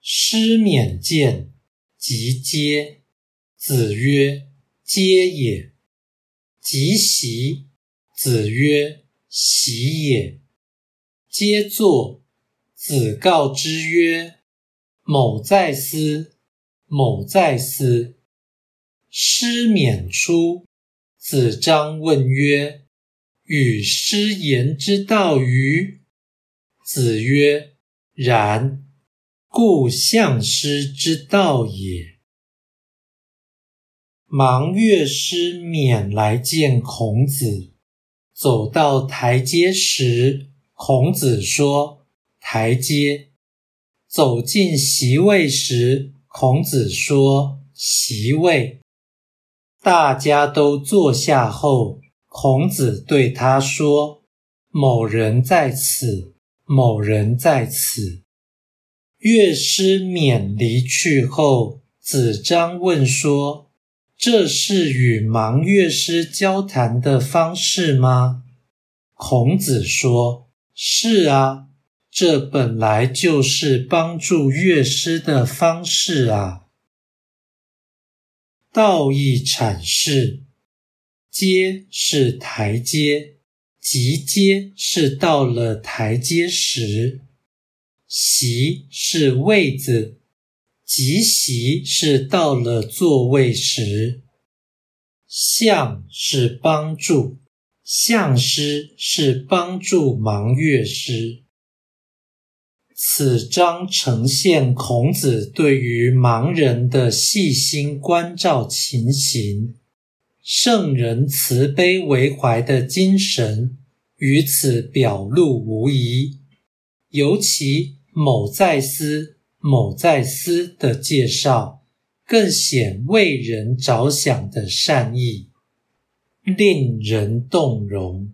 师免见，即接。子曰：接也。即习。子曰：习也。皆坐。子告之曰：某在斯，某在斯。师免出。子张问曰：与师言之道与？子曰：然。故相师之道也。盲乐师免来见孔子，走到台阶时，孔子说：“台阶。”走进席位时，孔子说：“席位。”大家都坐下后，孔子对他说：“某人在此，某人在此。”乐师免离去后，子张问说：“这是与盲乐师交谈的方式吗？”孔子说：“是啊，这本来就是帮助乐师的方式啊。”道义阐释：阶是台阶，即阶是到了台阶时。席是位子，即席是到了座位时。相是帮助，相师是帮助盲乐师。此章呈现孔子对于盲人的细心关照情形，圣人慈悲为怀的精神于此表露无遗，尤其。某在思，某在思的介绍，更显为人着想的善意，令人动容。